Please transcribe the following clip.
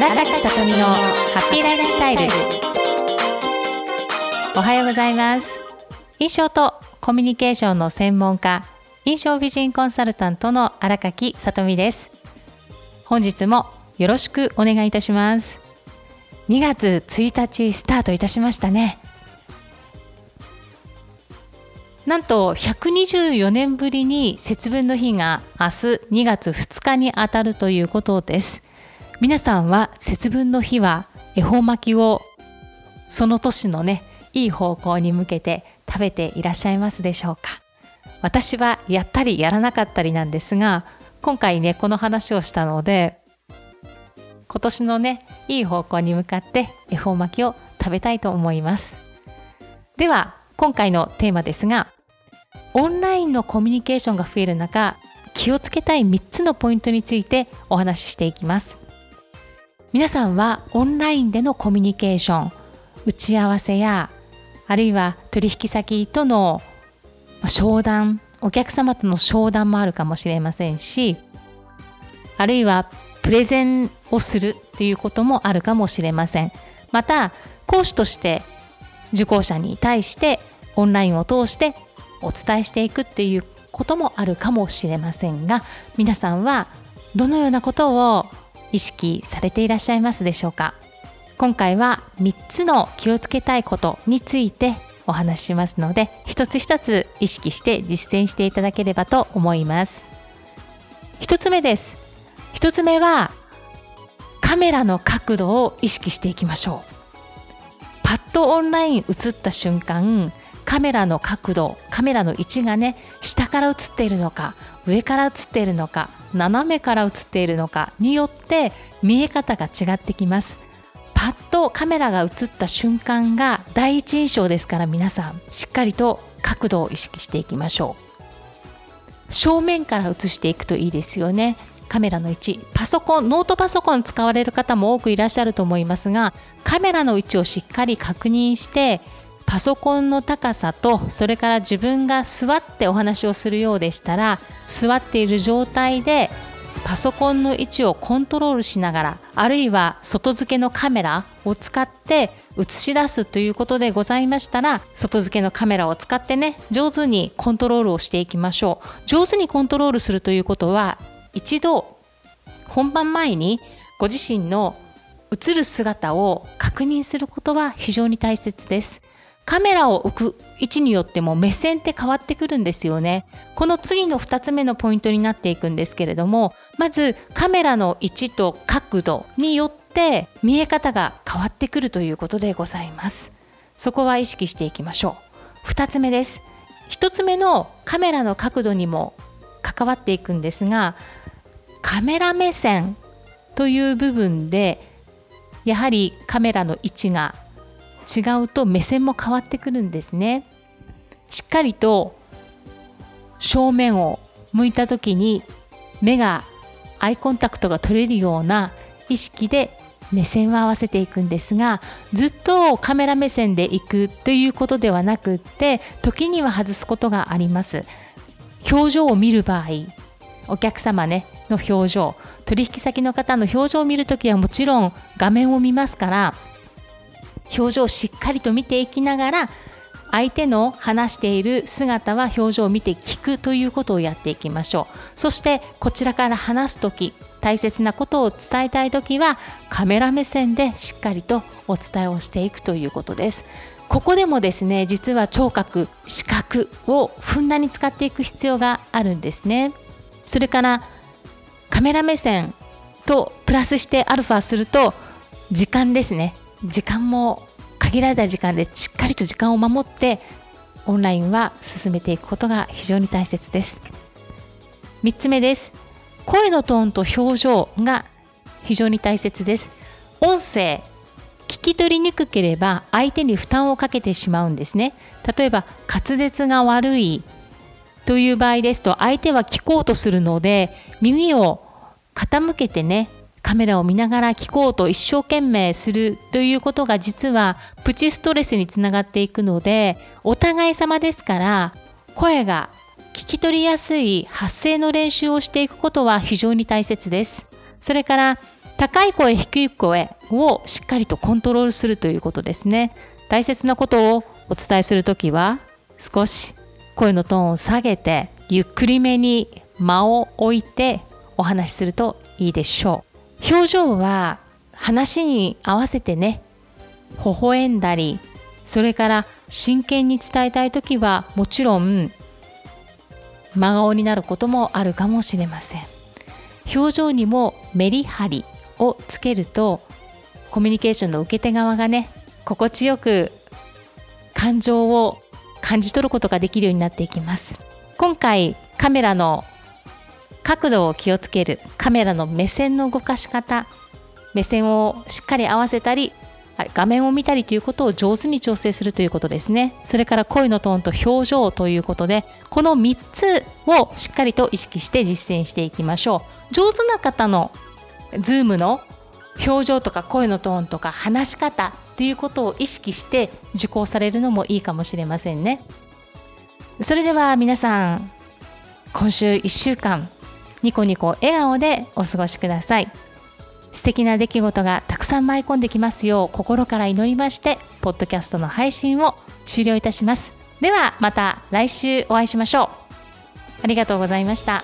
荒垣さとみのハッピーライフスタイル。おはようございます。印象とコミュニケーションの専門家印象美人コンサルタントの荒垣さとみです。本日もよろしくお願いいたします。2月1日スタートいたしましたね。なんと124年ぶりに節分の日が明日2月2日にあたるということです。皆さんは節分の日は恵方巻きをその年のねいい方向に向けて食べていらっしゃいますでしょうか？私はやったりやらなかったりなんですが今回ねこの話をしたので今年のねいい方向に向かって恵方巻きを食べたいと思います。では今回のテーマですがオンラインのコミュニケーションが増える中気をつけたい3つのポイントについてお話ししていきます。皆さんはオンラインでのコミュニケーション打ち合わせやあるいは取引先との商談お客様との商談もあるかもしれませんしあるいはプレゼンをするっていうこともあるかもしれません。また講師として受講者に対してオンラインを通してお伝えしていくっていうこともあるかもしれませんが皆さんはどのようなことを意識されていらっしゃいますでしょうか？今回は3つの気をつけたいことについてお話ししますので一つ一つ意識して実践していただければと思います。1つ目です。1つ目はカメラの角度を意識していきましょう。パッとオンライン映った瞬間カメラの角度カメラの位置がね下から映っているのか上から映っているのか斜めから映っているのかによって見え方が違ってきます。パッとカメラが映った瞬間が第一印象ですから皆さんしっかりと角度を意識していきましょう。正面から映していくといいですよね。カメラの位置。パソコンノートパソコン使われる方も多くいらっしゃると思いますがカメラの位置をしっかり確認してパソコンの高さとそれから自分が座ってお話をするようでしたら座っている状態でパソコンの位置をコントロールしながらあるいは外付けのカメラを使って映し出すということでございましたら外付けのカメラを使ってね上手にコントロールをしていきましょう。上手にコントロールするということは一度本番前にご自身の映る姿を確認することは非常に大切です。カメラを置く位置によっても目線って変わってくるんですよね。この次の2つ目のポイントになっていくんですけれどもまずカメラの位置と角度によって見え方が変わってくるということでございます。そこは意識していきましょう。2つ目です。1つ目のカメラの角度にも関わっていくんですがカメラ目線という部分でやはりカメラの位置が違うと目線も変わってくるんですね。しっかりと正面を向いた時に目がアイコンタクトが取れるような意識で目線を合わせていくんですがずっとカメラ目線でいくということではなくって時には外すことがあります表情を見る場合お客様ねの表情取引先の方の表情を見るときはもちろん画面を見ますから表情をしっかりと見ていきながら相手の話している姿は表情を見て聞くということをやっていきましょう。そしてこちらから話す時大切なことを伝えたい時はカメラ目線でしっかりとお伝えをしていくということです。ここでもですね実は聴覚視覚をふんだんに使っていく必要があるんですね。それからカメラ目線とプラスしてアルファすると時間ですね。時間も限られた時間でしっかりと時間を守ってオンラインは進めていくことが非常に大切です。3つ目です。声のトーンと表情が非常に大切です。音声聞き取りにくければ相手に負担をかけてしまうんですね。例えば滑舌が悪いという場合ですと相手は聞こうとするので耳を傾けてねカメラを見ながら聞こうと一生懸命するということが実はプチストレスにつながっていくのでお互い様ですから声が聞き取りやすい発声の練習をしていくことは非常に大切です。それから高い声低い声をしっかりとコントロールするということですね大切なことをお伝えするときは少し声のトーンを下げてゆっくりめに間を置いてお話しするといいでしょう表情は話に合わせてね微笑んだりそれから真剣に伝えたい時はもちろん真顔になることもあるかもしれません。表情にもメリハリをつけるとコミュニケーションの受け手側がね心地よく感情を感じ取ることができるようになっていきます。今回カメラの角度を気をつける。カメラの目線の動かし方。目線をしっかり合わせたり画面を見たりということを上手に調整するということですね。それから声のトーンと表情ということでこの3つをしっかりと意識して実践していきましょう。上手な方の Zoom の表情とか声のトーンとか話し方ということを意識して受講されるのもいいかもしれませんね。それでは皆さん今週1週間ニコニコ笑顔でお過ごしください。素敵な出来事がたくさん舞い込んできますよう心から祈りましてポッドキャストの配信を終了いたします。ではまた来週お会いしましょう。ありがとうございました。